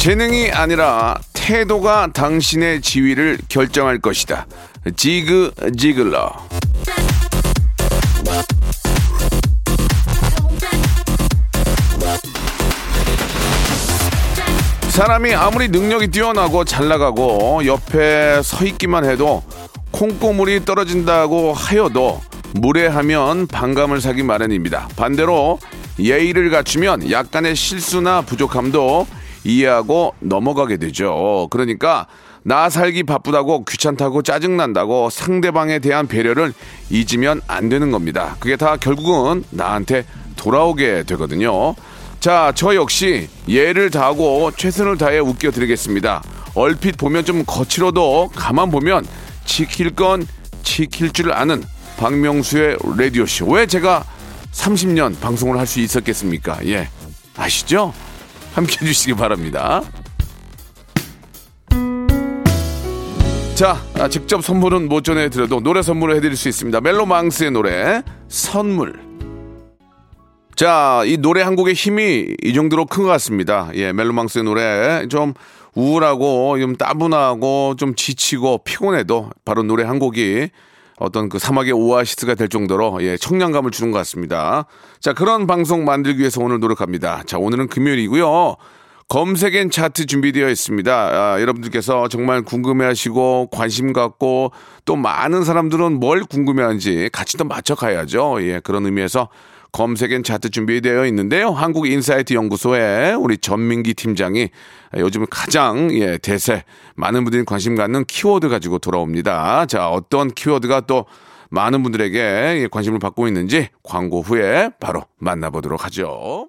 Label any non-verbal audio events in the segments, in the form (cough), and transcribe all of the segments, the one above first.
재능이 아니라 태도가 당신의 지위를 결정할 것이다 지그 지글러 사람이 아무리 능력이 뛰어나고 잘 나가고 옆에 서 있기만 해도 콩고물이 떨어진다고 하여도 무례하면 반감을 사기 마련입니다. 반대로 예의를 갖추면 약간의 실수나 부족함도 이해하고 넘어가게 되죠. 그러니까 나 살기 바쁘다고 귀찮다고 짜증난다고 상대방에 대한 배려를 잊으면 안 되는 겁니다. 그게 다 결국은 나한테 돌아오게 되거든요. 자, 저 역시 예를 다하고 최선을 다해 웃겨드리겠습니다. 얼핏 보면 좀 거칠어도 가만 보면 지킬 건 지킬 줄 아는 박명수의 라디오쇼. 왜 제가 30년 방송을 할 수 있었겠습니까? 예. 아시죠? 함께 해주시기 바랍니다. 자, 아, 직접 선물은 못 전해드려도 노래 선물을 해드릴 수 있습니다. 멜로망스의 노래, 선물. 자, 이 노래 한 곡의 힘이 이 정도로 큰 것 같습니다. 예, 멜로망스의 노래 좀 우울하고 좀 따분하고 좀 지치고 피곤해도 바로 노래 한 곡이 어떤 그 사막의 오아시스가 될 정도로 예, 청량감을 주는 것 같습니다. 자, 그런 방송 만들기 위해서 오늘 노력합니다. 자, 오늘은 금요일이고요. 검색엔 차트 준비되어 있습니다. 아, 여러분들께서 정말 궁금해하시고 관심 갖고 또 많은 사람들은 뭘 궁금해하는지 같이 또 맞춰 가야죠. 예, 그런 의미에서 검색엔 차트 준비되어 있는데요. 한국인사이트 연구소에 우리 전민기 팀장이 요즘 가장 예, 대세 많은 분들이 관심 갖는 키워드 가지고 돌아옵니다. 자, 어떤 키워드가 또 많은 분들에게 예, 관심을 받고 있는지 광고 후에 바로 만나보도록 하죠.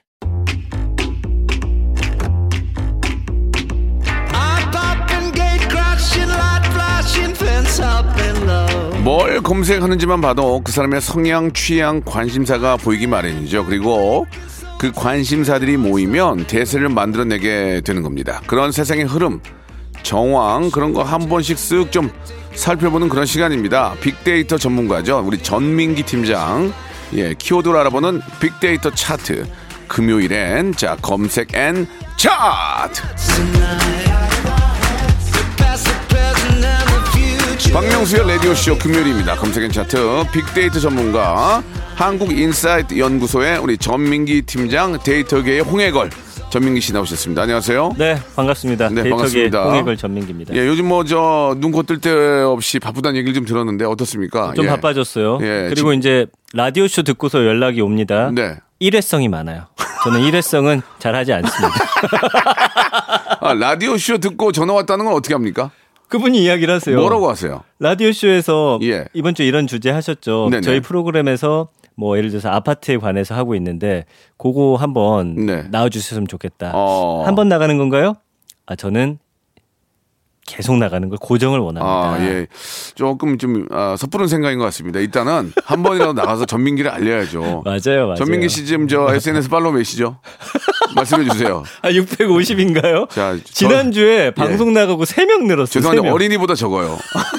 뭘 검색하는지만 봐도 그 사람의 성향, 취향, 관심사가 보이기 마련이죠. 그리고 그 관심사들이 모이면 대세를 만들어내게 되는 겁니다. 그런 세상의 흐름, 정황 그런 거 한 번씩 쓱 좀 살펴보는 그런 시간입니다. 빅데이터 전문가죠. 우리 전민기 팀장. 예, 키워드를 알아보는 빅데이터 차트. 금요일엔 자 검색 and 차트. 박명수의 라디오쇼 금요일입니다. 검색엔 차트 빅데이터 전문가 한국인사이트 연구소의 우리 전민기 팀장 데이터계의 홍해걸 전민기 씨 나오셨습니다. 안녕하세요. 네, 반갑습니다. 네, 반갑습니다. 홍해걸 전민기입니다. 예, 요즘 뭐 저 눈코 뜰 데 없이 바쁘다는 얘기를 좀 들었는데 어떻습니까? 좀 예. 바빠졌어요. 예, 그리고 이제 라디오 쇼 듣고서 연락이 옵니다. 네. 일회성이 많아요. 저는 일회성은 잘 하지 않습니다. (laughs) 아, 라디오 쇼 듣고 전화 왔다는 건 어떻게 합니까? 그분이 이야기를 하세요. 뭐라고 하세요? 라디오 쇼에서 예. 이번 주 이런 주제 하셨죠. 네네. 저희 프로그램에서 뭐 예를 들어서 아파트에 관해서 하고 있는데 그거 한번 네. 나와 주셨으면 좋겠다. 어. 한번 나가는 건가요? 아, 저는 계속 나가는 걸 고정을 원합니다. 아, 예. 조금 좀 아, 섭부른 생각인 것 같습니다. 일단은 한 번이라도 나가서 전민기를 알려야죠. (laughs) 맞아요, 맞아요. 전민기 씨 지금 저 SNS 팔로우 몇이죠? (laughs) 말씀해 주세요. 아, 650인가요? 자, 저- 지난주에 방송 나가고 3명 늘었어요. 죄송한데 세 명. 어린이보다 적어요.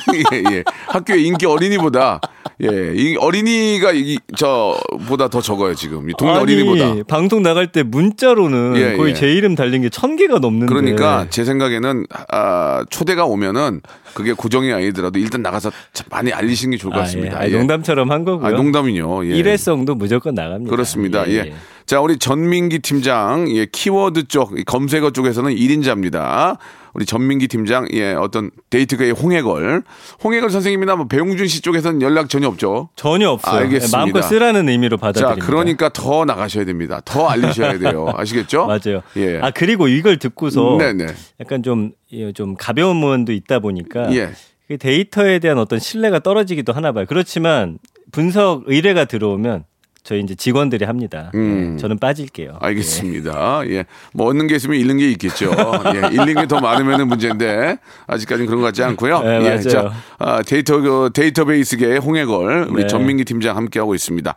(laughs) 예, 예. 학교의 인기 어린이보다 예, 이 어린이가 이, 저보다 더 적어요 지금 이 동네 아니, 어린이보다. 방송 나갈 때 문자로는 예, 거의 예. 제 이름 달린 게 천 개가 넘는데. 그러니까 제 생각에는 아, 초대가 오면은 그게 고정이 아니더라도 일단 나가서 참 많이 알리시는 게 좋을 것 아, 같습니다. 예. 아, 예. 농담처럼 한 거고요. 아, 농담이요. 예. 일회성도 무조건 나갑니다. 그렇습니다. 예. 자, 우리 전민기 팀장, 예, 키워드 쪽, 이 검색어 쪽에서는 1인자입니다. 우리 전민기 팀장, 예, 어떤 데이트계의 홍해걸. 홍해걸 선생님이나 뭐 배용준 씨 쪽에서는 연락 전혀 없죠. 전혀 없어요. 알겠습니다. 마음껏 쓰라는 의미로 자, 받아들입니다. 그러니까 더 나가셔야 됩니다. 더 알리셔야 돼요. (laughs) 아시겠죠? 맞아요. 예. 아 그리고 이걸 듣고서 네네. 약간 좀, 예, 좀 가벼운 면도 있다 보니까 예. 그 데이터에 대한 어떤 신뢰가 떨어지기도 하나 봐요. 그렇지만 분석 의뢰가 들어오면 저희 이제 직원들이 합니다. 음. 예, 저는 빠질게요. 알겠습니다. 예. 뭐 얻는 게 있으면 잃는 게 있겠죠. 예. 잃는 게 더 많으면 문제인데 아직까지는 그런 것 같지 않고요. 네, 예. 맞아요. 자, 아, 데이터 그 데이터베이스계의 홍해걸 우리 네. 전민기 팀장 함께 하고 있습니다.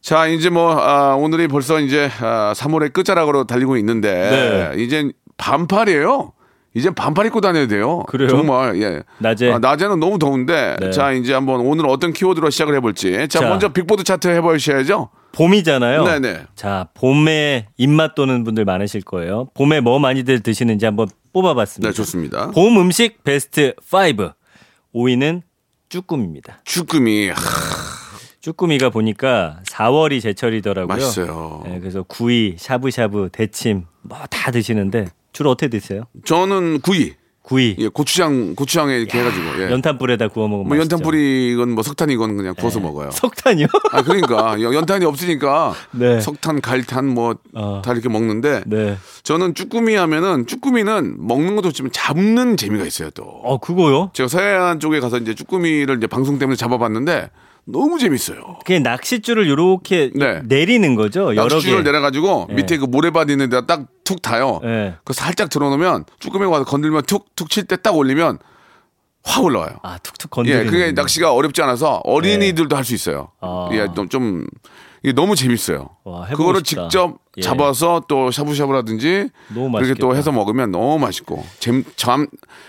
자, 이제 뭐 아, 오늘이 벌써 이제 아, 3월의 끝자락으로 달리고 있는데 네. 이제 반팔이에요. 이제 반팔 입고 다녀야 돼요. 그래요? 정말 예. 낮에? 아, 낮에는 너무 더운데 네. 자 이제 한번 오늘 어떤 키워드로 시작을 해볼지. 자, 자. 먼저 빅보드 차트 해보셔야죠. 봄이잖아요. 네네. 자, 봄에 입맛 도는 분들 많으실 거예요. 봄에 뭐 많이들 드시는지 한번 뽑아봤습니다. 네, 좋습니다. 봄 음식 베스트 5. 5위는 쭈꾸미입니다. 쭈꾸미 하, 쭈꾸미가 보니까 4월이 제철이더라고요. 맛있어요. 네, 그래서 구이, 샤브샤브, 대침 뭐 다 드시는데 주로 어떻게 드세요? 저는 구이. 구이. 예, 고추장 고추장에 이렇게 해가지고 예. 연탄불에다 구워 먹으면 뭐 맛있죠. 연탄불이건 뭐 석탄이건 그냥 구워서 먹어요. 석탄이요? 아 그러니까 연- 연탄이 없으니까 네. 석탄, 갈탄 뭐다 어. 이렇게 먹는데 네. 저는 쭈꾸미 하면은 쭈꾸미는 먹는 것도 좋지만 잡는 재미가 있어요 또. 어, 그거요? 제가 서해안 쪽에 가서 이제 쭈꾸미를 이제 방송 때문에 잡아봤는데 너무 재밌어요. 그냥 낚싯줄을 이렇게 네. 내리는 거죠. 여러 낚시줄을 개. 내려가지고 네. 밑에 그 모래밭 있는 데다 딱 툭 타요. 네. 그 살짝 들어놓으면 쭈꾸미가 와서 건들면 툭툭 칠 때 딱 올리면 확 올라와요. 아, 툭툭 예, 건드리는. 그게 낚시가 어렵지 않아서 어린이들도 할 수 있어요. 아. 예, 좀, 좀 이게 너무 재밌어요. 와, 그거를 싶다. 직접 예. 잡아서 또 샤브샤브라든지 그렇게 또. 해서 먹으면 너무 맛있고 잼, 잠,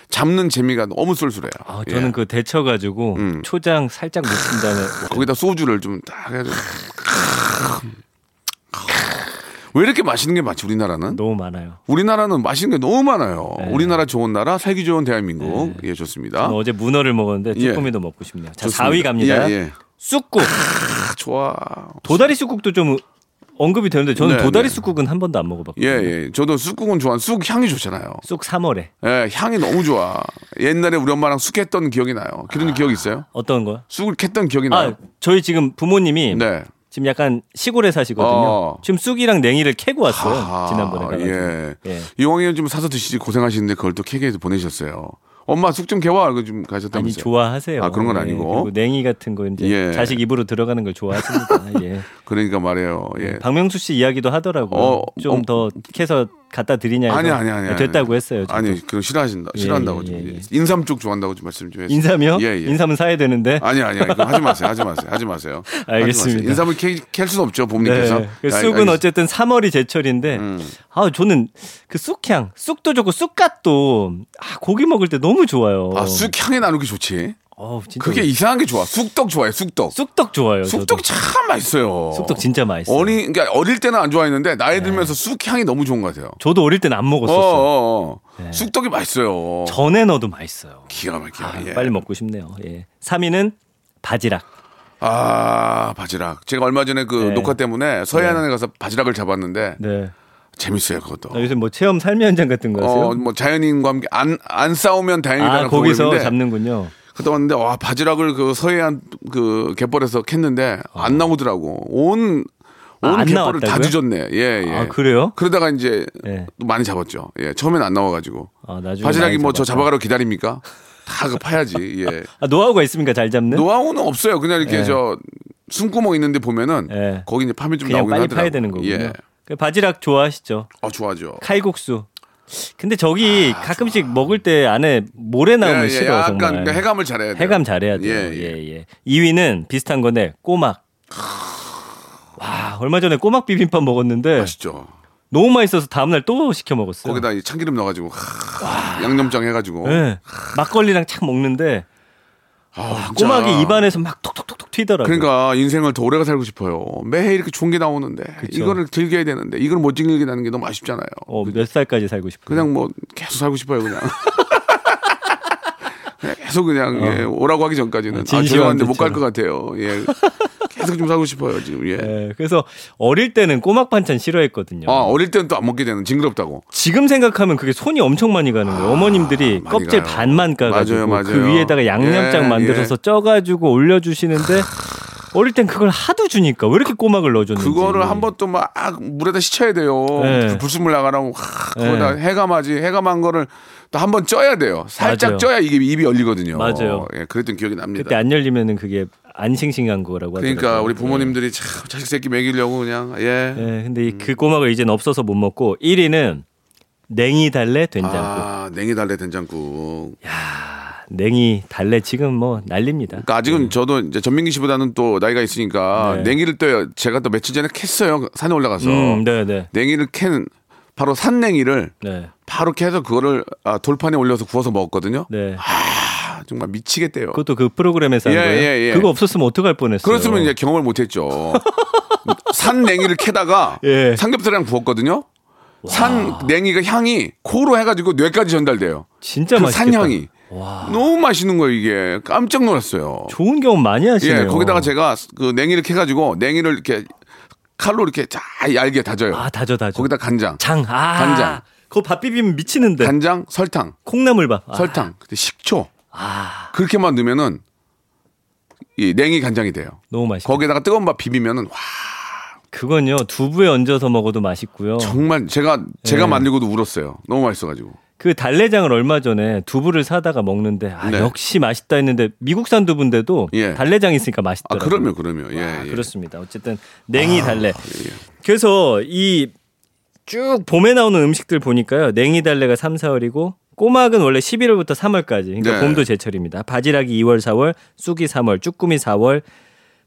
잡는 재미가 너무 쏠쏠해요. 아, 저는 예. 그 데쳐 가지고 음. 초장 살짝 묻힌 다음에 (laughs) 거기다 소주를 좀 딱 해가지고 왜 이렇게 맛있는 게 많지 우리나라는? 너무 많아요. 우리나라는 맛있는 게 너무 많아요. 네. 우리나라 좋은 나라, 살기 좋은 대한민국. 예, 좋습니다. 어제 문어를 먹었는데 예. 쭈꾸미도 먹고 싶네요. 자, 좋습니다. 4위 갑니다. 예, 예. 쑥국. 아, 좋아. 도다리 쑥국도 좀 언급이 되는데 저는 네, 도다리 네. 쑥국은 한 번도 안 먹어봤거든요. 예, 예. 저도 쑥국은 좋아하는 쑥 향이 좋잖아요. 쑥 3월에 예, 향이 너무 좋아. 옛날에 우리 엄마랑 쑥 했던 기억이 나요. 그런 기억 있어요? 어떤 거요? 쑥을 캤던 기억이 나요. 아, 저희 지금 부모님이 네. 지금 약간 시골에 사시거든요. 어. 지금 쑥이랑 냉이를 캐고 왔어요. 아, 지난번에 가가지고. 예. 예. 이왕이면 좀 사서 드시지 고생하시는데 그걸 또 케이크에서 보내셨어요. 엄마 쑥 좀 개와. 그거 좀 아니 가셨다면서요. 좋아하세요. 아, 그런 건 예, 아니고. 냉이 같은 거 이제 예. 자식 입으로 들어가는 걸 좋아하십니다. (laughs) 예. 그러니까 말이에요. 예. 박명수 씨 이야기도 하더라고 요. 어, 좀 어. 더 캐서 갖다 드리냐 아니 아니 아니. 됐다고 했어요. 저도. 아니, 그거 싫어하신다. 예, 싫어한다고 예, 좀. 예, 예. 인삼 쪽 좋아한다고 좀 말씀 좀 해주세요. 인삼이요? 예, 예. 인삼은 사야 되는데. 아니 아니 아니. 하지 마세요. 하지 마세요. 하지 마세요. 하지 (laughs) 알겠습니다. 마세요. 인삼을 캐, 캘 수는 없죠. 봄님께서. 네. 그 아, 쑥은 알겠- 어쨌든 3월이 제철인데 음. 아 저는 그 쑥향, 쑥도 좋고 쑥갓도 아, 고기 먹을 때 너무 좋아요. 아, 쑥 향이 나누기 좋지. 어, 진짜 그게 이상한 게 좋아. 쑥떡 좋아해. 쑥떡. 쑥떡 좋아요. 저도. 참 맛있어요. 쑥떡 진짜 맛있어요. 네. 어리 그러니까 어릴 때는 안 좋아했는데 나이 들면서 쑥 향이 너무 좋은 것 같아요. 저도 어릴 때는 안 어, 먹었었어요. 어, 어. 쑥떡이 맛있어요. 전에 넣어도 맛있어요. 기가 막혀. 아, 예. 빨리 먹고 싶네요. 예. 3위는 바지락. 아 바지락. 제가 얼마 전에 그 네. 녹화 때문에 서해안에 가서 바지락을 잡았는데 네. 재밌어요 그것도. 아, 요새 뭐 체험 삶의 현장 같은 거 하세요? 어, 뭐 자연인과 함께 안, 안 싸우면 다행이다는 아, 거기서 프로그램인데 잡는군요. 갔다 왔는데 와 바지락을 그 서해안 그 갯벌에서 캤는데 안 나오더라고. 온, 아, 온 갯벌을 다? 뒤졌네. 예, 예. 아, 그래요? 그러다가 이제 예. 또 많이 잡았죠. 예, 처음에는 안 나와 가지고. 아, 나중에 바지락이 뭐 저. 잡아가러 기다립니까? 다 그 파야지. 예. (laughs) 아, 노하우가 있습니까? 잘 잡는? 노하우는 없어요. 그냥 이렇게 예. 저 숨구멍 있는데 보면은 예. 거기 이제 파면 좀 그냥 나오긴 빨리 하더라고. 파야 되는 거군요. 예. 그 바지락 좋아하시죠? 어, 좋아죠. 칼국수. 근데 저기 가끔씩 먹을 때 안에 모래 나오면 예, 예, 싫어 약간 정말. 그러니까 해감을 잘해야 돼요. 해감 잘해야 돼요. 예, 예, 예. 예. 2위는 비슷한 건데 꼬막. 와 얼마 전에 꼬막 비빔밥 먹었는데 맛있죠. 너무 맛있어서 다음날 또 시켜 먹었어요. 거기다 이 참기름 넣어가지고 하, 양념장 해가지고 예. 막걸리랑 착 먹는데 아, 진짜. 꼬막이 입안에서 막 톡톡톡톡 튀더라고요. 그러니까 인생을 더 오래 살고 싶어요. 매해 이렇게 좋은 게 나오는데 이거를 즐겨야 되는데 이걸 못 즐기게 되는 게 너무 아쉽잖아요. 어, 몇 살까지 살고 싶어요? 그냥 뭐 계속 살고 싶어요 그냥. 그냥 (laughs) 계속 그냥 예, 오라고 하기 전까지는 아 어. 진시황 죄송한데 못 갈. 것 같아요. 예. 계속 좀 사고 싶어요 지금. 예. 예, 그래서 어릴 때는 꼬막 반찬 싫어했거든요. 아 어릴 때는 또 안 먹게 되는 징그럽다고. 지금 생각하면 그게 손이 엄청 많이 가는 거예요. 어머님들이 많이 껍질 가요. 반만 까가지고 맞아요, 그 맞아요. 위에다가 양념장 예, 만들어서 쪄가지고 올려주시는데 어릴 땐 그걸 하도 주니까 왜 이렇게 꼬막을 넣어줬는지. 그거를 한 번 또 막 물에다 씻어야 돼요. 네. 불순물 나가라고. 하, 그거다 네. 해감하지. 해감한 거를 또 한 번 쪄야 돼요. 살짝 맞아요. 쪄야 이게 입이 열리거든요. 맞아요. 예, 그랬던 기억이 납니다. 그때 안 열리면은 그게 안 싱싱한 거라고 하더라고요. 그러니까 우리 부모님들이 참 자식 새끼 먹이려고 그냥 예. 예, 근데 이 그 꼬막을 이제는 없어서 못 먹고 1위는 냉이 달래 된장국. 아, 냉이 달래 된장국. 냉이 달래 지금 뭐 난립니다. 그러니까 아직은 저도 이제 전민기 씨보다는 또 나이가 있으니까 네. 냉이를 또 제가 또 며칠 전에 캤어요. 산에 올라가서. 음, 네, 네, 냉이를 캔 바로 산냉이를 네, 바로 캐서 그거를 아, 돌판에 올려서 구워서 먹었거든요. 네. 아, 정말 미치겠대요. 그것도 그 프로그램에서 한 예, 거예요. 예, 예. 그거 없었으면 어떡할 뻔했어요. 그렇으면 이제 경험을 못했죠. (laughs) 산 냉이를 캐다가 예. 삼겹살이랑 구웠거든요. 산냉이가 향이 코로 해가지고 뇌까지 전달돼요. 진짜 그 맛있겠다. 산향이 너무 맛있는 거예요 이게 깜짝 놀랐어요. 좋은 경험 많이 하시네요. 예, 거기다가 제가 그 냉이를 캐가지고 냉이를 이렇게 칼로 이렇게 잘 얇게 다져요. 아 다져 다져. 거기다 간장, 장, 아, 간장. 그거 밥 비비면 미치는데. 간장, 설탕, 콩나물밥. 아, 설탕, 근데 식초 아, 그렇게만 넣으면은 이 냉이 간장이 돼요. 너무 맛있어. 거기다가 뜨거운 밥 비비면은 와 그건요 두부에 얹어서 먹어도 맛있고요. 정말 제가 제가 예. 만들고도 울었어요. 너무 맛있어가지고. 그 달래장을 얼마 전에 두부를 사다가 먹는데 아, 네. 역시 맛있다 했는데 미국산 두부인데도 예. 달래장 있으니까 아 맛있더라고요. 그러면 그러면 예, 아, 예. 그렇습니다. 어쨌든 냉이 달래. 예. 그래서 이 쭉 봄에 나오는 음식들 보니까요. 냉이 달래가 3, 4월이고 꼬막은 원래 11월부터 3월까지. 그러니까 네. 봄도 제철입니다. 바지락이 2월, 4월, 쑥이 3월, 쭈꾸미 4월,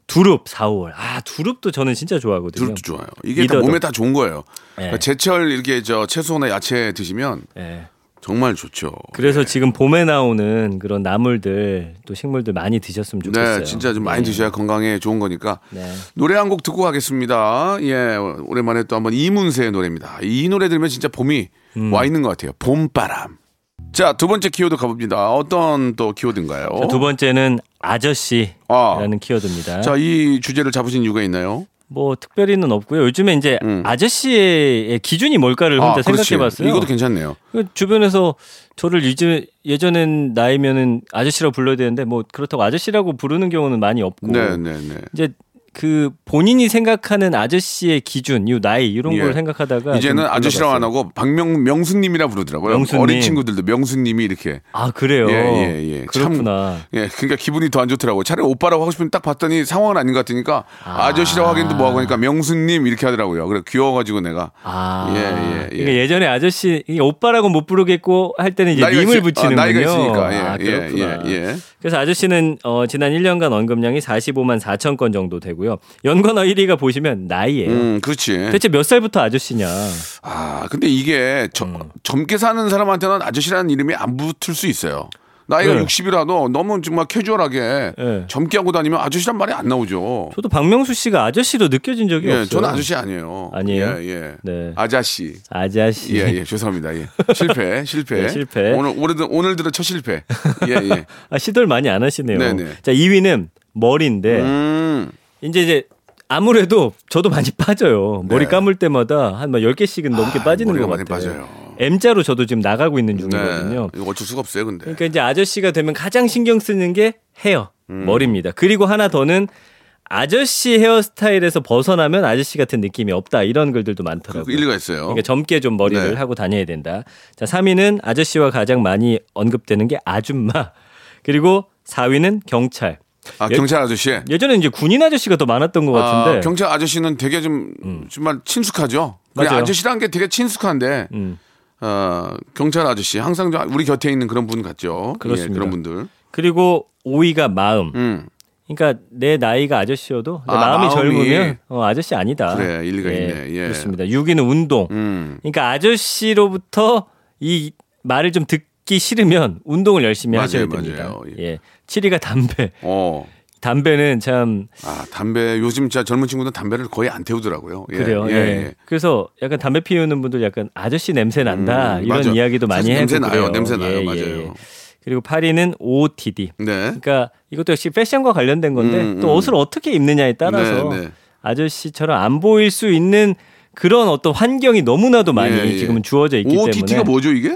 두릅 4월. 아, 두릅도 저는 진짜 좋아하거든요. 두릅도 좋아요. 이게 다. 몸에 다 좋은 거예요. 예. 그러니까 제철 이렇게 저 채소나 야채 드시면 예. 정말 좋죠. 그래서 지금 봄에 나오는 그런 나물들 또 식물들 많이 드셨으면 좋겠어요. 네, 진짜 좀 많이 드셔야 건강에 좋은 거니까. 네. 노래 한 곡 듣고 가겠습니다. 예, 오랜만에 또 한번 이문세의 노래입니다. 이 노래 들으면 진짜 봄이 음. 와 있는 것 같아요. 봄바람. 자, 두 번째 키워드 가봅니다. 어떤 또 키워드인가요? 두 번째는 아저씨라는 아. 키워드입니다. 자, 이 주제를 잡으신 이유가 있나요? 뭐 특별히는 없고요. 요즘에 이제 음. 아저씨의 기준이 뭘까를 혼자 그렇지. 생각해봤어요. 이것도 괜찮네요. 그 주변에서 저를 이제 예전엔 나이면은 아저씨라고 불러야 되는데 뭐 그렇다고 아저씨라고 부르는 경우는 많이 없고 네, 네, 네. 이제 그 본인이 생각하는 아저씨의 기준, 요 나이 이런 예. 걸 생각하다가 이제는 좀 아저씨라고 안. 하고 박명 명수님이라 부르더라고요. 명수님. 어린 친구들도 명수님이 이렇게. 아 그래요. 예, 예, 예. 그렇구나. 예, 그러니까 기분이 더 안 좋더라고요. 차라리 오빠라고 하고 싶으면 딱 봤더니 상황은 아닌 것 같으니까 아. 아. 저씨라고 하기도 뭐하고 하니까 명수님 이렇게 하더라고요. 그래 귀여워가지고 내가 아, 예, 예, 예. 그러니까 예전에 아저씨 오빠라고 못 부르겠고 할 때는 이제 님을 있- 어, 붙이는군요. 나이가 있으니까 예, 아, 예, 그렇구나. 예, 예. 그래서 아저씨는 어, 지난 1년간 언급량이 45만 4천 건 정도 되고 요. 연관어 1위가 보시면 나이예요. 음, 그렇지. 대체 몇 살부터 아저씨냐? 아, 근데 이게 저- 음. 젊게 사는 사람한테는 아저씨라는 이름이 안 붙을 수 있어요. 나이가 네. 60이라도 너무 정말 캐주얼하게 네. 젊게 하고 다니면 아저씨란 말이 안 나오죠. 저도 박명수 씨가 아저씨로 느껴진 적이 예, 없어요. 저는 아저씨 아니에요. 아니에요? 예, 예. 네. 아저씨. 아저씨. 예, 예, 죄송합니다. 예. 실패, (laughs) 실패. 네, 실패. 오늘, 오늘, 오늘 들어 첫 실패. 예, 예. (laughs) 아, 시도를 많이 안 하시네요. 네 네. 자, 2위는 머리인데 음, 이제 이제 아무래도 저도 많이 (laughs) 빠져요. 머리 네. 감을 때마다 한 막 10개씩은 넘게 아, 빠지는 것 많이 같아요. 빠져요. M자로 저도 지금 나가고 있는 중이거든요. 네. 이거 어쩔 수가 없어요, 근데. 그러니까 이제 아저씨가 되면 가장 신경 쓰는 게 헤어, 음. 머리입니다. 그리고 하나 더는 아저씨 헤어스타일에서 벗어나면 아저씨 같은 느낌이 없다. 이런 글들도 그 많더라고요. 일리가 있어요. 그러니까 젊게 좀 머리를 네. 하고 다녀야 된다. 자, 3위는 아저씨와 가장 많이 언급되는 게 아줌마. 그리고 4위는 경찰. 아, 예- 경찰 아저씨. 예전에 이제 군인 아저씨가 더 많았던 것 같은데. 아, 경찰 아저씨는 되게 좀 정말 친숙하죠. 맞아요. 아저씨라는 게 되게 친숙한데 음. 어, 경찰 아저씨 항상 좀 우리 곁에 있는 그런 분 같죠. 그렇습니다. 예, 그런 분들. 그리고 5위가 마음. 음. 그러니까 내 나이가 아저씨여도 내 아, 마음이, 마음이. 젊으면 어, 아저씨 아니다. 그래, 일리가 있네. 예. 그렇습니다. 6위는 운동. 음. 그러니까 아저씨로부터 이 말을 좀 듣기 싫으면 운동을 열심히 맞아요, 하셔야 됩니다. 맞아요. 예. 7위가 담배. 어. 담배는 참 아, 담배 요즘 진짜 젊은 친구들은 담배를 거의 안 태우더라고요. 예, 그래요. 예, 예, 예. 그래서 약간 담배 피우는 분들 약간 아저씨 냄새 난다 음, 이런 맞아. 이야기도 많이 해서 냄새 나요. 냄새 나요. 예, 예. 맞아요. 그리고 8위는 OOTD. 네. 그러니까 이것도 역시 패션과 관련된 건데 음, 또 음. 옷을 어떻게 입느냐에 따라서 네, 네. 아저씨처럼 안 보일 수 있는 그런 어떤 환경이 너무나도 많이 예, 예. 지금은 주어져 있기 OOTD가 때문에 뭐죠 이게?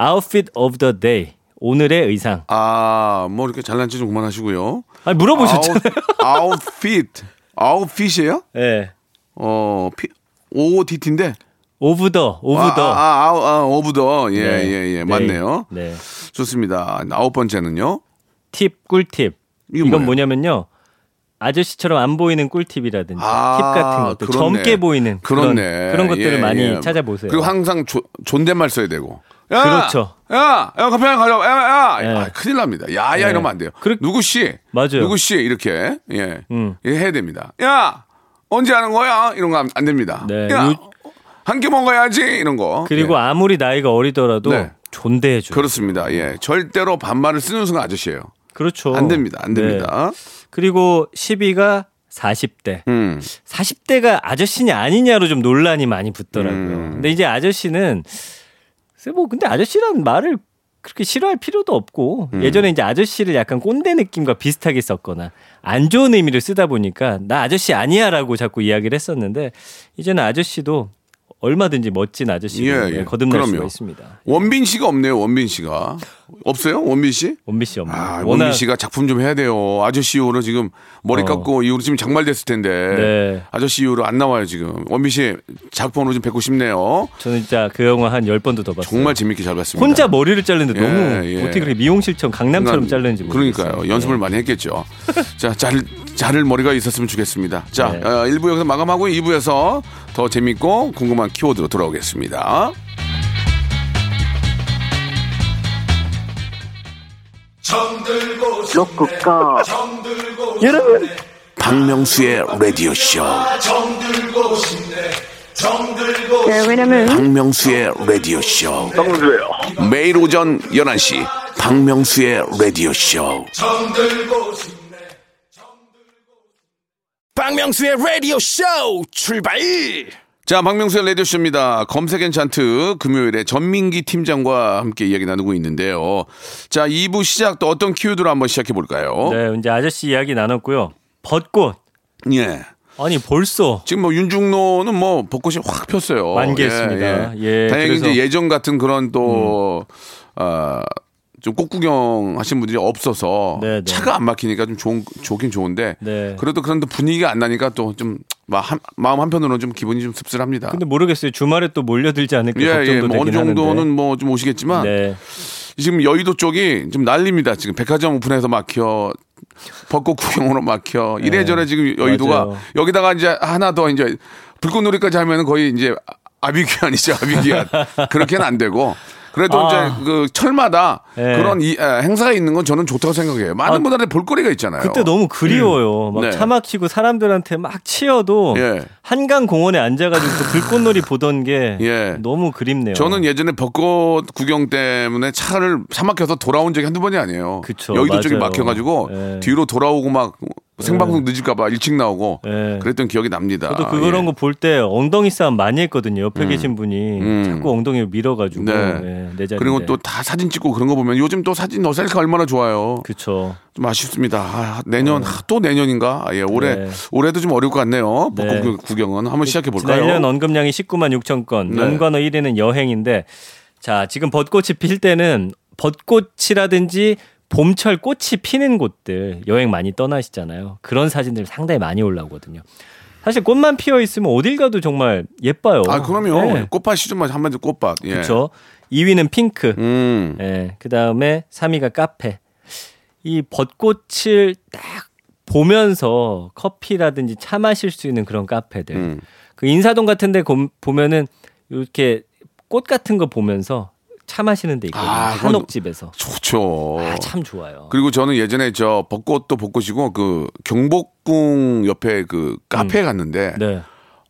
Outfit of the Day 오늘의 의상. 아, 뭐 이렇게 잘난 체 좀 그만하시고요. 아 물어보셨잖아요. 아웃핏. 아웃핏이에요? 예. 어, 피, OOTD인데. Of the of 아, the. 아, 아, 아, 아, of the. 예, 네. 예, 예. 네. 맞네요. 네. 좋습니다. 아홉 번째는요. 팁 꿀팁. 이건 이건? 뭐냐면요. 아저씨처럼 안 보이는 꿀팁이라든지 아, 팁 같은 것들 그렇네. 젊게 보이는 그렇네. 그런, 그런 것들을 예, 많이 예. 찾아보세요. 그리고 항상 조, 존댓말 써야 되고. 야, 그렇죠. 야, 야, 커피 하나 가져와. 야, 야. 예. 아, 큰일 납니다. 야, 야, 예. 이러면 안 돼요. 그렇- 누구 씨? 맞아요. 누구 씨? 이렇게. 예. 음. 예, 해야 됩니다. 야, 언제 하는 거야? 이런 거 안, 안 됩니다. 네. 야, 요- 한 끼 먹어야지. 이런 거. 그리고 예. 아무리 나이가 어리더라도 네. 존대해줘. 그렇습니다. 예. 절대로 반말을 쓰는 순간 아저씨예요. 그 렇죠. 안 됩니다. 안 네. 됩니다. 그리고 10위가 40대. 음. 40대가 아저씨냐 아니냐로 좀 논란이 많이 붙더라고요. 음. 근데 이제 아저씨는 뭐 근데 아저씨란 말을 그렇게 싫어할 필요도 없고 음. 예전에 이제 아저씨를 약간 꼰대 느낌과 비슷하게 썼거나 안 좋은 의미를 쓰다 보니까 나 아저씨 아니야라고 자꾸 이야기를 했었는데 이제는 아저씨도 얼마든지 멋진 아저씨로 예, 예. 거듭날 그럼요. 수가 있습니다. 원빈 씨가 없네요. 원빈 씨가. 없어요? 원빈 씨? 원미 씨 없나? 아, 원빈 씨가 작품 좀 해야 돼요. 아저씨 이후로 지금 머리 어. 깎고 이후로 지금 장말 됐을 텐데. 네. 아저씨 이후로 안 나와요, 지금. 원빈 씨 작품으로 좀 뵙고 싶네요. 저는 진짜 그 영화 한 10번도 더 봤어요. 정말 재밌게 잘 봤습니다. 혼자 머리를 자르는데 예, 너무 예. 어떻게 그렇게 미용실처럼 강남처럼 자르는지 모르겠어요. 그러니까요. 연습을 네. 많이 했겠죠. (laughs) 자, 잘, 자를 머리가 있었으면 좋겠습니다. 자, 네. 어, 1부 여기서 마감하고 2부에서 더 재밌고 궁금한 키워드로 돌아오겠습니다. 여러분. 박명수의 라디오 쇼. 네, 왜냐면 박명수의 라디오 쇼. 매일 오전 11시 박명수의 라디오 쇼. 박명수의 라디오 쇼 출발 자, 박명수의 라디오쇼입니다. 검색엔 잔트 금요일에 전민기 팀장과 함께 이야기 나누고 있는데요. 자, 2부 시작 또 어떤 키워드로 한번 시작해 볼까요? 네, 이제 아저씨 이야기 나눴고요. 벚꽃. 예. 아니 벌써 지금 뭐 윤중로는 뭐 벚꽃이 확 폈어요. 만개했습니다. 예, 다행히 그래서- 이제 예전 같은 그런 또, 아, 좀 꽃구경 하신 분들이 없어서 네, 네. 차가 안 막히니까 좀 좋은, 좋긴 좋은데 네. 그래도 그런 또 분위기가 안 나니까 또 좀 마음 한편으로는 좀 기분이 좀 씁쓸합니다. 근데 모르겠어요. 주말에 또 몰려들지 않을까 예, 예, 걱정도 뭐 어느 되긴 하는데. 정도는 뭐 좀 오시겠지만 네. 지금 여의도 쪽이 좀 난립니다. 지금 백화점 오픈해서 막혀. 벚꽃 구경으로 막혀. 이래저래 지금 여의도가 네. 맞아요. 여기다가 이제 하나 더 이제 불꽃놀이까지 하면은 거의 이제 아비규환이죠. 아비규환. (laughs) 그렇게는 안 되고. 그래도 아. 이제 그 철마다 네. 그런 이, 에, 행사가 있는 건 저는 좋다고 생각해요. 많은 아, 분들한테 볼거리가 있잖아요. 그때 너무 그리워요. 막 네. 차 막히고 사람들한테 막 치여도 예. 한강 공원에 앉아가지고 그 불꽃놀이 보던 게 (laughs) 예. 너무 그립네요. 저는 예전에 벚꽃 구경 때문에 차를 차 막혀서 돌아온 적이 한두 번이 아니에요. 그쵸, 여의도 맞아요. 막혀가지고 예. 뒤로 돌아오고 막 생방송 늦을까봐 일찍 나오고 예. 그랬던 기억이 납니다. 저도 그런 예. 거볼 때 엉덩이 싸움 많이 했거든요. 옆에 계신 분이 음. 자꾸 엉덩이를 밀어가지고 네. 자리인데. 그리고 또 다 사진 찍고 그런 거 보면 요즘 또 사진 너 셀카 얼마나 좋아요. 그쵸. 좀 아쉽습니다. 아, 내년 아, 또 내년인가? 아, 예, 올해 네. 올해도 좀 어려울 것 같네요. 벚꽃 네. 구- 구경은 한번 시작해 볼까요? 1년 언급량이 19만 6천 건, 네. 연관어 1위는 여행인데, 자, 지금 벚꽃이 필 때는 벚꽃이라든지 봄철 꽃이 피는 곳들 여행 많이 떠나시잖아요. 그런 사진들 상당히 많이 올라오거든요. 사실 꽃만 피어 있으면 어딜 가도 정말 예뻐요. 아, 그럼요. 네. 꽃밭 시즌만 한마디 꽃밭. 예. 그렇죠. 2위는 핑크. 음. 예. 그 다음에 3위가 카페. 이 벚꽃을 딱 보면서 커피라든지 차 마실 수 있는 그런 카페들. 음. 그 인사동 같은 데 곰- 보면은 이렇게 꽃 같은 거 보면서 차 마시는 데 있거든요. 아, 한옥집에서. 좋죠. 아, 참 좋아요. 그리고 저는 예전에 저 벚꽃도 벚꽃이고 그 경복궁 옆에 그 카페에 갔는데 네.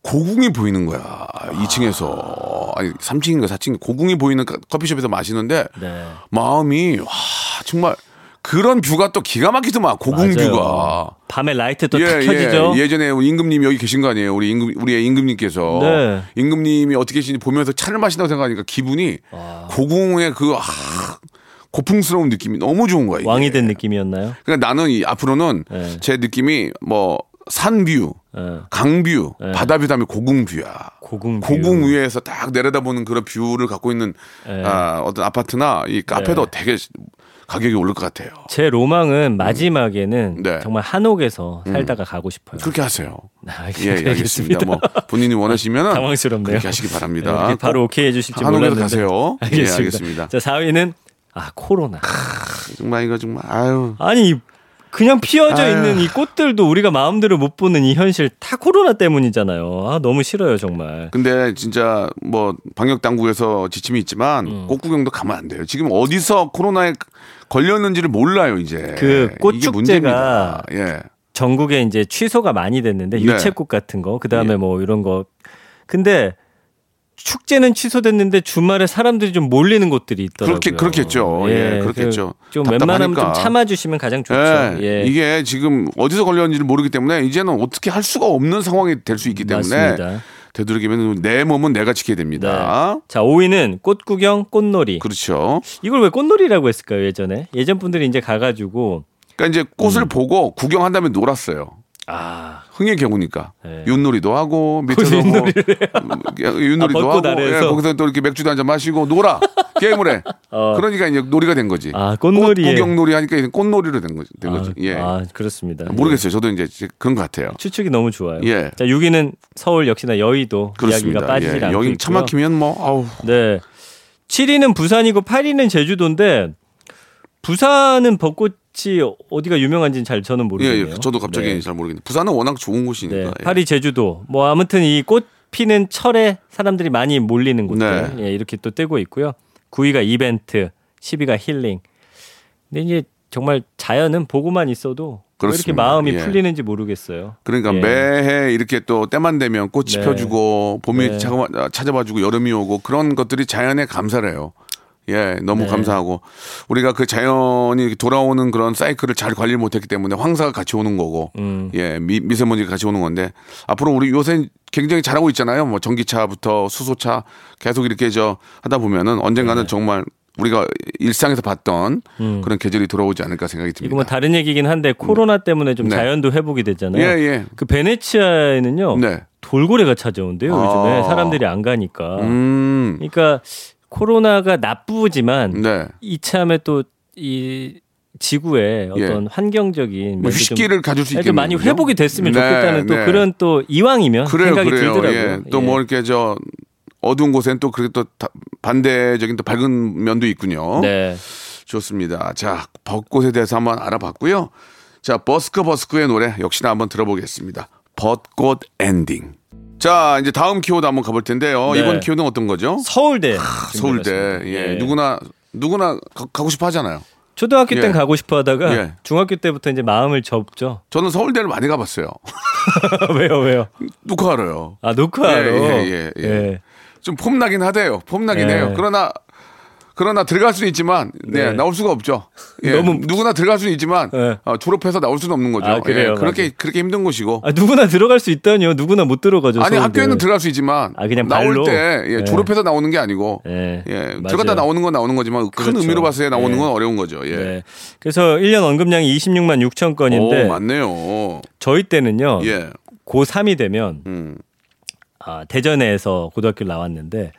고궁이 보이는 거야. 2층에서 아니 3층인가 4층 고궁이 보이는 카- 커피숍에서 마시는데 네. 마음이 와 정말 그런 view가 또 기가 막히더만 고궁 맞아요. view가. 밤에 라이트 또 탁 켜지죠. 예, 예전에 우리 임금님 여기 계신 거 아니에요? 우리 임금 우리의 임금님께서 네. 임금님이 어떻게 계신지 보면서 차를 마신다고 생각하니까 기분이 아. 고궁의 그 아, 고풍스러운 느낌이 너무 좋은. 이게. 왕이 된 느낌이었나요? 그러니까 나는 이 앞으로는 네. 제 느낌이 뭐 산view, 예. 강view, 바다view 다음에 고궁view야. 고궁 view. 고궁 위에서 딱 내려다보는 그런 view를 갖고 있는 네. 아, 어떤 아파트나 이 카페도 되게 가격이 오를 것 같아요. 제 로망은 마지막에는 네. 음. 정말 한옥에서 살다가 가고 싶어요. 그렇게 하세요. 아, 예, 예, 알겠습니다. 뭐 (laughs) 본인이 원하시면 당황스럽네요. 그렇게 하시기 바랍니다. 네, 바로 꼭 오케이 해주실지 한옥에서 몰랐는데. 가세요. 예, 알겠습니다. 알겠습니다. 자 4위는 아 코로나. 정말 이거 정말 아유. 아니 그냥 피어져 아유. 있는 이 꽃들도 우리가 마음대로 못 보는 이 현실 다 코로나 때문이잖아요. 아 너무 싫어요 정말. 근데 진짜 뭐 방역 당국에서 지침이 있지만 음. 꽃 구경도 가면 안 돼요. 지금 어디서 코로나에 걸렸는지를 몰라요 이제. 그꽃 이게 축제가. 예. 전국에 이제 취소가 많이 됐는데 네. 유채꽃 같은 거 그다음에 예. 뭐 이런 거 근데 축제는 취소됐는데 주말에 사람들이 좀 몰리는 곳들이 있더라고요. 그렇게- 그렇겠죠. 예, 그렇겠죠. 그좀 웬만하면 좀. 참아주시면 가장 좋죠. 예. 예. 이게 지금 어디서 걸렸는지를 모르기 때문에 이제는 어떻게 할 수가 없는 상황이 될 수 있기 때문에 맞습니다. 되도록이면 내 몸은 내가 지켜야 됩니다. 네. 자 5위는 꽃 구경, 꽃놀이. 그렇죠. 이걸 왜 꽃놀이라고 했을까요 예전에? 예전 분들이 이제 가가지고 그러니까 이제 음. 꽃을 보고 구경한 다음에 놀았어요. 아 흥의 경우니까 네. 윷놀이도 하고 밑에서 뭐 윷놀이도 아, 하고? 예, 거기서 또 이렇게 맥주도 한 잔 마시고 놀아 게임을 해. (laughs) 어. 그러니까 이제 놀이가 된 거지. 아, 꽃놀이에. 꽃 구경놀이 하니까 이제 꽃놀이로 된 거지. 된 거지. 아, 예. 아, 그렇습니다. 모르겠어요. 저도 이제 그런 것 같아요. 추측이 너무 좋아요. 예. 자 6위는 서울 역시나 여의도 그렇습니다. 이야기가 빠지질 예. 않고 여기. 차 막히면 뭐 아우 네. 7위는 부산이고 8위는 제주도인데 부산은 벚꽃 이 어디가 유명한지는 잘 저는 예, 모르겠네요. 예. 저도 갑자기 네. 잘 모르겠는데 부산은 워낙 좋은 네. 곳이니까. 예. 8위 제주도. 뭐 아무튼 이 꽃 피는 철에 사람들이 많이 몰리는 곳들 네. 예, 이렇게 또 뜨고 있고요. 9위가 이벤트, 10위가 힐링. 근데 이제 정말 자연은 보고만 있어도 왜 이렇게 그렇습니다. 마음이 예. 풀리는지 모르겠어요. 그러니까 예. 매해 이렇게 또 때만 되면 꽃이 네. 펴주고 봄이 네. 찾아와- 찾아와주고 여름이 오고 그런 것들이 자연의 감사래요. 예, 너무 네. 감사하고 우리가 그 자연이 돌아오는 그런 사이클을 잘 관리를 못했기 때문에 황사가 같이 오는 거고, 음. 예, 미, 미세먼지가 같이 오는 건데 앞으로 우리 요새 굉장히 잘하고 있잖아요. 뭐 전기차부터 수소차 계속 이렇게 저 하다 보면은 언젠가는 정말 우리가 일상에서 봤던 네. 음. 그런 계절이 돌아오지 않을까 생각이 이거 듭니다. 뭐 다른 얘기긴 한데 코로나 때문에 좀 네. 자연도 회복이 됐잖아요. 예, 예. 그 베네치아에는요. 네. 돌고래가 찾아온대요. 요즘에 아. 사람들이 안 가니까. 음, 그러니까 코로나가 나쁘지만 네. 이참에 또 이 지구의 어떤 환경적인 뭐 휴식기를 가질 수좀 있게 많이 회복이 됐으면 네, 좋겠다는 또 네. 그런 또 이왕이면 그래요, 생각이 그래요. 들더라고요. 예. 또뭐 이렇게 저 어두운 곳엔 또 그렇게 또 다- 반대적인 또 밝은 면도 있군요. 네. 좋습니다. 자, 벚꽃에 대해서 한번 알아봤고요. 자, 버스커 버스커의 노래 역시나 한번 들어보겠습니다. 벚꽃 엔딩. 자, 이제 다음 키워드 한번 가볼 텐데요. 네. 이번 키워드는 어떤 거죠? 서울대. 서울대. 준비해봤습니다. 예. 누구나 누구나 가, 고 싶어 하잖아요. 초등학교 땐 예. 가고 싶어 하다가 예. 중학교 때부터 이제 마음을 접죠. 저는 서울대를 많이 가봤어요. (laughs) 왜요, 왜요? 알아요? 아, 노크하러. 예, 예, 예, 예. 좀 폼나긴 하대요. 폼나긴 예. 해요. 그러나 그러나 들어갈 수는 있지만 네, 네. 나올 수가 없죠. 예, 너무- 누구나 들어갈 수는 있지만 예. 어, 졸업해서 나올 수는 없는 거죠. 아, 그래요? 예, 그렇게 맞아요. 그렇게 힘든 곳이고. 아, 누구나 들어갈 수 있다니요. 누구나 못 들어가죠. 아니 서울대. 학교에는 들어갈 수 있지만 아, 그냥 나올 발로? 때 예, 예. 졸업해서 나오는 게 아니고 예. 예. 들어갔다 나오는 건 나오는 거지만 큰 그렇죠. 의미로 봤을 때 나오는 예. 건 어려운 거죠. 예. 네. 그래서 1년 언급량이 26만 6천 건인데 오, 맞네요. 저희 때는요. 예. 고3이 되면 음. 아, 대전에서 고등학교를 나왔는데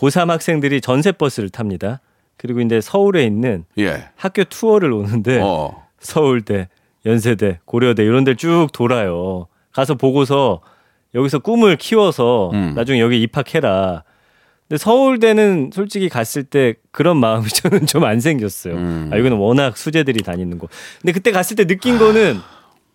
고3 학생들이 전세 버스를 탑니다. 그리고 이제 서울에 있는 예. 학교 투어를 오는데 어. 서울대, 연세대, 고려대 이런 데를 쭉 돌아요. 가서 보고서 여기서 꿈을 키워서 음. 나중에 여기 입학해라. 근데 서울대는 솔직히 갔을 때 그런 마음이 (laughs) 저는 좀 안 생겼어요. 음. 아, 이거는 워낙 수재들이 다니는 거. 근데 그때 갔을 때 느낀 거는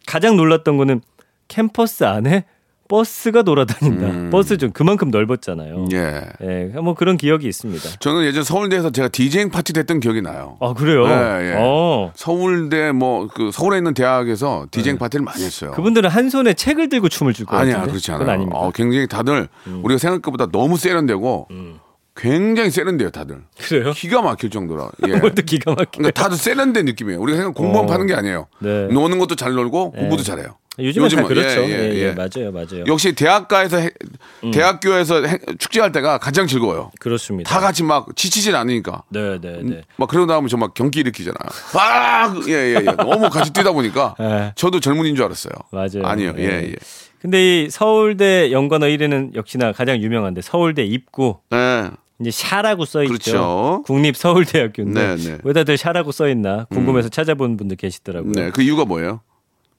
가장 놀랐던 거는 캠퍼스 안에 버스가 돌아다닌다. 버스 좀 그만큼 넓었잖아요. 음. 예. 예, 뭐 그런 기억이 있습니다. 저는 예전 서울대에서 제가 디제잉 파티 됐던 기억이 나요. 아 그래요? 예, 예. 어. 서울대 뭐 그 서울에 있는 대학에서 디제잉 파티를 많이 했어요. 네. 그분들은 한 손에 책을 들고 춤을 출 거예요. 아니야 그렇지 않아요. 그건 아닙니다. 음. 어, 굉장히 다들 우리가 생각한 것보다 너무 세련되고 굉장히 세련돼요 다들. 그래요? 기가 막힐 정도라. 예. 뭘또 기가 막히게. 그러니까 다들 세련된 느낌이에요. 우리가 생각 공부만 어. 파는 게 아니에요. 네. 노는 것도 잘 놀고 공부도 잘해요. 요즘은 다 요즘은, 그렇죠. 예, 예, 예, 예, 예. 맞아요, 맞아요. 역시 대학가에서 해- 대학교에서 해- 축제할 때가 가장 즐거워요. 그렇습니다. 다 같이 막 지치질 않으니까. 네, 네, 네. 막 그러고 나면 저 막 경기 일으키잖아요. 막, 예, 예, 예. 너무 같이 뛰다 보니까 (laughs) 예. 저도 젊은인 줄 알았어요. 맞아요. 아니요, 예, 예. 예. 근데 이 서울대 연관어 1위는 역시나 가장 유명한데 서울대 입구 네. 이제 샤라고 써 있죠. 그렇죠. 국립 서울대학교인데 네, 네. 왜 다들 샤라고 써 있나 궁금해서 찾아본 분들 계시더라고요. 네. 그 이유가 뭐예요?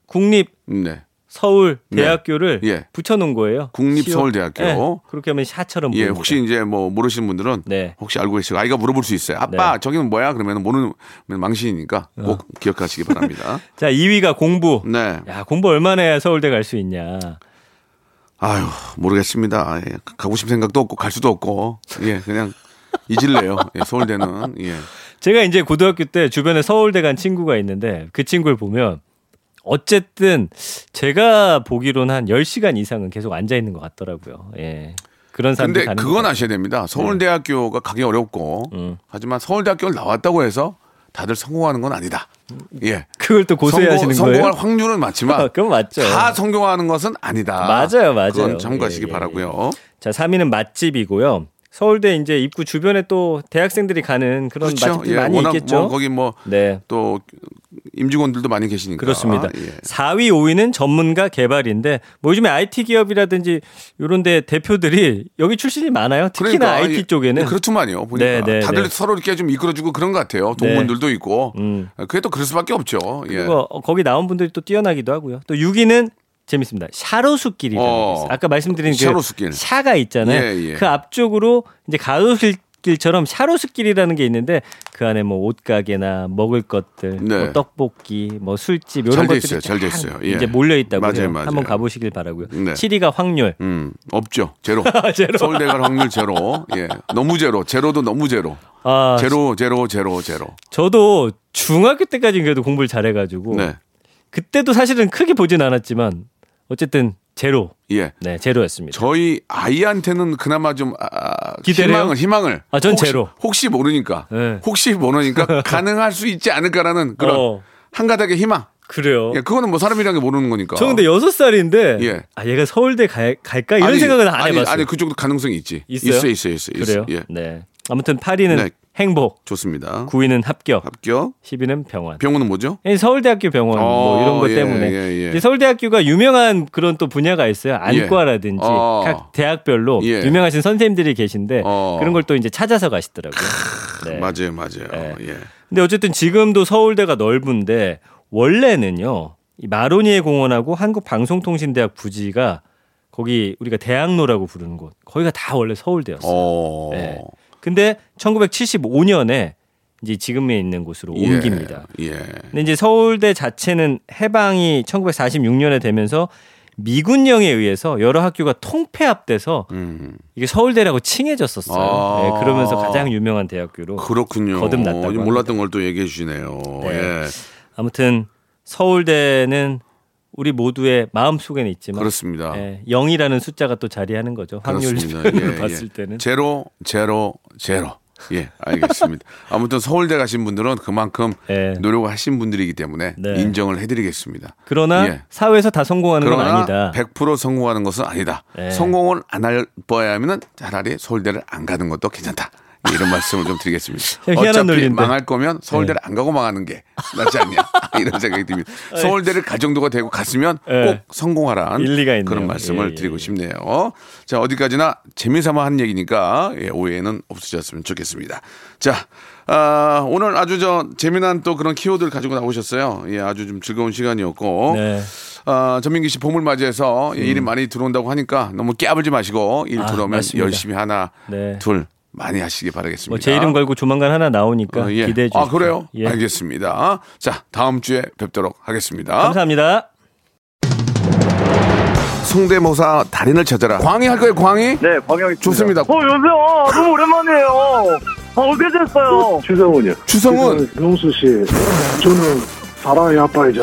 국립 네. 서울 네. 대학교를 예. 붙여놓은 거예요. 국립 서울 대학교. 시오- 네, 그렇게 하면 샤처럼 예, 보입니다. 혹시 이제 뭐 모르시는 분들은 네. 혹시 알고 계시고 아이가 물어볼 수 있어요. 아빠, 네. 저기는 뭐야? 그러면 모르는 망신이니까 꼭 기억하시기 바랍니다. (laughs) 자 2위가 공부. 네. 야 공부 얼마나 해야 서울대 갈 수 있냐. 아유, 모르겠습니다. 예, 가고 싶은 생각도 없고 갈 수도 없고. 예, 그냥 잊을래요. 예, 서울대는. 예. 제가 이제 고등학교 때 주변에 서울대 간 친구가 있는데 그 친구를 보면 어쨌든 제가 보기로는 한 10시간 이상은 계속 앉아 있는 것 같더라고요. 예. 그런 사람들 근데 그건 것 아셔야 됩니다. 서울대학교가 가기 어렵고 음. 하지만 서울대학교를 나왔다고 해서 다들 성공하는 건 아니다. 예. 그걸 또 고수해 하시는 성공, 거예요? 성공할 확률은 맞지만 (laughs) 그건 맞죠. 다 성공하는 것은 아니다. 맞아요, 맞아요. 그건 참고하시기 예, 예, 바라고요. 자, 3위는 맛집이고요. 서울대 이제 입구 주변에 또 대학생들이 가는 그런 그렇죠. 맛집들이 예, 많이 워낙 있겠죠. 뭐 거기 뭐 네. 또 임직원들도 많이 계시니까. 그렇습니다. 예. 4위, 5위는 전문가 개발인데 뭐 요즘에 IT 기업이라든지 이런 데 대표들이 여기 출신이 많아요. 특히나 그러니까, IT 예, 쪽에는 예, 그렇더만요. 보니까 네, 네, 다들 네. 서로 이렇게 좀 이끌어주고 그런 것 같아요. 동문들도 있고. 음. 그게 또 그럴 수밖에 없죠. 예. 그리고 어, 거기 나온 분들이 또 뛰어나기도 하고요. 또 6위는 재밌습니다. 샤로수길이라는 어. 게 있어요. 아까 말씀드린 그 샤로수길. 샤가 있잖아요. 예, 예. 그 앞쪽으로 이제 가로수길처럼 샤로수길이라는 게 있는데 그 안에 뭐 옷가게나 먹을 것들, 네. 뭐 떡볶이, 뭐 술집 잘 이런 돼 것들이 있어요. 잘돼 쫙 있어요. 예. 이제 몰려 있다고 맞아요. 맞아요. 한번 가보시길 바라고요. 네. 7위가 확률. 음, 없죠. 제로. (laughs) 제로. 서울대 갈 확률 제로. 예. 너무 제로. 제로도 너무 제로. 아, 제로, 제로, 제로, 제로. 저도 중학교 때까지 그래도 공부를 잘해가지고 네. 그때도 사실은 크게 보진 않았지만 어쨌든 제로. 예. 네, 제로였습니다. 저희 아이한테는 그나마 좀 아, 기대를 해요? 희망을 희망을 아, 전 혹시, 제로. 혹시 모르니까 네. 혹시 모르니까 (laughs) 가능할 수 있지 않을까라는 그런 어. 한 가닥의 희망. 그래요. 예, 그거는 뭐 사람이라는 게 모르는 거니까. 저 근데 여섯 살인데 예. 아 얘가 서울대 갈, 갈까 이런 아니, 생각은 안 아니, 해봤어요. 아니 그쪽도 가능성이 있지. 있어요? 있어요, 있어요, 있어요. 그래요? 예. 네. 아무튼 8위는 네. 행복, 좋습니다. 9위는 합격, 합격. 10위는 병원. 병원은 뭐죠? 예, 서울대학교 병원 뭐 어, 이런 것 예, 때문에 예, 예. 서울대학교가 유명한 그런 또 분야가 있어요. 안과라든지 어. 각 대학별로 예. 유명하신 선생님들이 계신데 어. 그런 걸 또 이제 찾아서 가시더라고요. 네. 맞아요, 맞아요. 네. 예. 근데 어쨌든 지금도 서울대가 넓은데 원래는요 이 마로니에 공원하고 한국방송통신대학 부지가 거기 우리가 대학로라고 부르는 곳 거기가 다 원래 서울대였어요. 어. 네. 근데 1975년에 이제 지금에 있는 곳으로 예, 옮깁니다. 예. 근데 이제 서울대 자체는 해방이 1946년에 되면서 미군령에 의해서 여러 학교가 통폐합돼서 음. 이게 서울대라고 칭해졌었어요. 아. 네, 그러면서 가장 유명한 대학교로 그렇군요. 거듭났다고 좀 몰랐던 걸 또 얘기해 주시네요. 네. 예. 아무튼 서울대는 우리 모두의 마음 속에는 있지만 그렇습니다. 예, 0이라는 숫자가 또 자리하는 거죠. 확률 그렇습니다. 표현으로 (laughs) 예, 봤을 예. 때는. 제로, 제로, 제로. 예, 알겠습니다. (laughs) 아무튼 서울대 가신 분들은 그만큼 예. 노력을 하신 분들이기 때문에 네. 인정을 해드리겠습니다. 그러나 예. 사회에서 다 성공하는 건 그러나 아니다. 100% 성공하는 것은 아니다. 예. 성공을 안할 바에는 차라리 서울대를 안 가는 것도 괜찮다. 예, 이런 말씀을 좀 드리겠습니다. (laughs) 희한한 어차피 논리인데. 망할 거면 서울대를 안 가고 망하는 게 낫지 않냐 (laughs) 이런 생각이 듭니다. (laughs) 서울대를 갈 정도가 되고 갔으면 예. 꼭 성공하라는 일리가 있네요. 그런 말씀을 예, 예, 드리고 예. 싶네요. 자 어디까지나 재미삼아 한 얘기니까 예, 오해는 없으셨으면 좋겠습니다. 자 아, 오늘 아주 저 재미난 또 그런 키워드를 가지고 나오셨어요. 예, 아주 좀 즐거운 시간이었고. 네. 아, 전민기 씨 봄을 맞이해서 예, 일이 많이 들어온다고 하니까 너무 깨불지 마시고 일 음. 아, 들어오면 맞습니다. 열심히 하나, 네. 둘 많이 하시기 바라겠습니다. 뭐 제 이름 걸고 조만간 하나 나오니까 어, 예. 기대해 주시죠. 아, 그래요? 예. 알겠습니다. 자, 다음 주에 뵙도록 하겠습니다. 감사합니다. 성대모사 달인을 찾아라. 광희 할 거예요, 광희? 네, 광영이 좋습니다. 어, 여보세요. 너무 오랜만이에요. 아, 어떻게 됐어요? 추성훈이요. 추성훈, 명수 씨, 저는 사랑의 아빠이자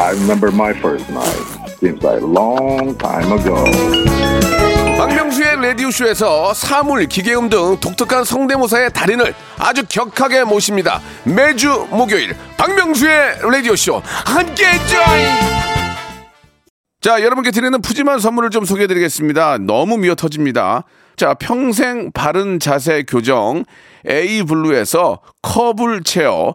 I remember my first night. Seems like a long time ago. 박명수의 라디오쇼에서 사물, 기계음 등 독특한 성대모사의 달인을 아주 격하게 모십니다. 매주 목요일 박명수의 라디오쇼 함께 join! 자, 여러분께 드리는 푸짐한 선물을 좀 소개해드리겠습니다. 너무 미어 터집니다. 자, 평생 바른 자세 교정 A블루에서 커블 체어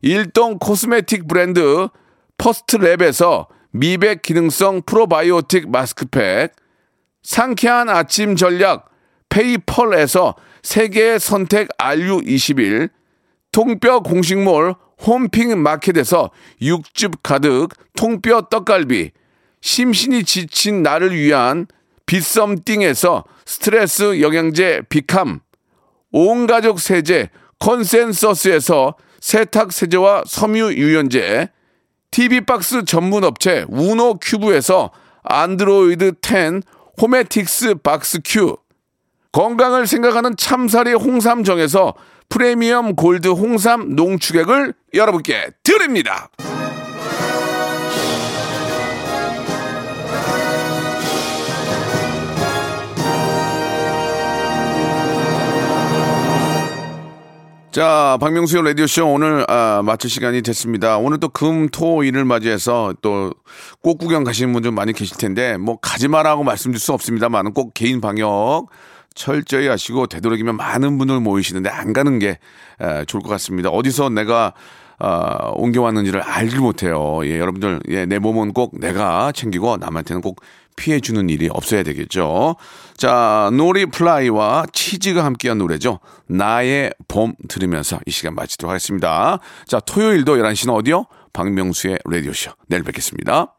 일동 코스메틱 브랜드 퍼스트랩에서 미백 기능성 프로바이오틱 마스크팩 상쾌한 아침 전략 페이펄에서 세계의 선택 RU21 통뼈 공식몰 홈핑 마켓에서 육즙 가득 통뼈 떡갈비 심신이 지친 나를 위한 비썸띵에서 스트레스 영양제 비캄 온가족 세제 컨센서스에서 세탁 세제와 섬유 유연제 TV박스 전문 업체 우노 큐브에서 안드로이드 10 호메틱스 박스 큐 건강을 생각하는 참사리 홍삼정에서 프리미엄 골드 홍삼 농축액을 여러분께 드립니다. 자, 박명수의 라디오쇼 오늘 아, 마칠 시간이 됐습니다. 오늘 또 금, 토, 일을 맞이해서 또 꽃 구경 가시는 분 좀 많이 계실 텐데 뭐 가지 마라고 말씀드릴 수 없습니다만 꼭 개인 방역 철저히 하시고 되도록이면 많은 분들 모이시는데 안 가는 게 에, 좋을 것 같습니다. 어디서 내가 어, 옮겨왔는지를 알지 못해요. 예, 여러분들, 예, 내 몸은 꼭 내가 챙기고 남한테는 꼭 피해주는 일이 없어야 되겠죠. 자, 노리 플라이와 치즈가 함께한 노래죠. 나의 봄 들으면서 이 시간 마치도록 하겠습니다. 자, 토요일도 11시는 어디요? 박명수의 라디오쇼. 내일 뵙겠습니다.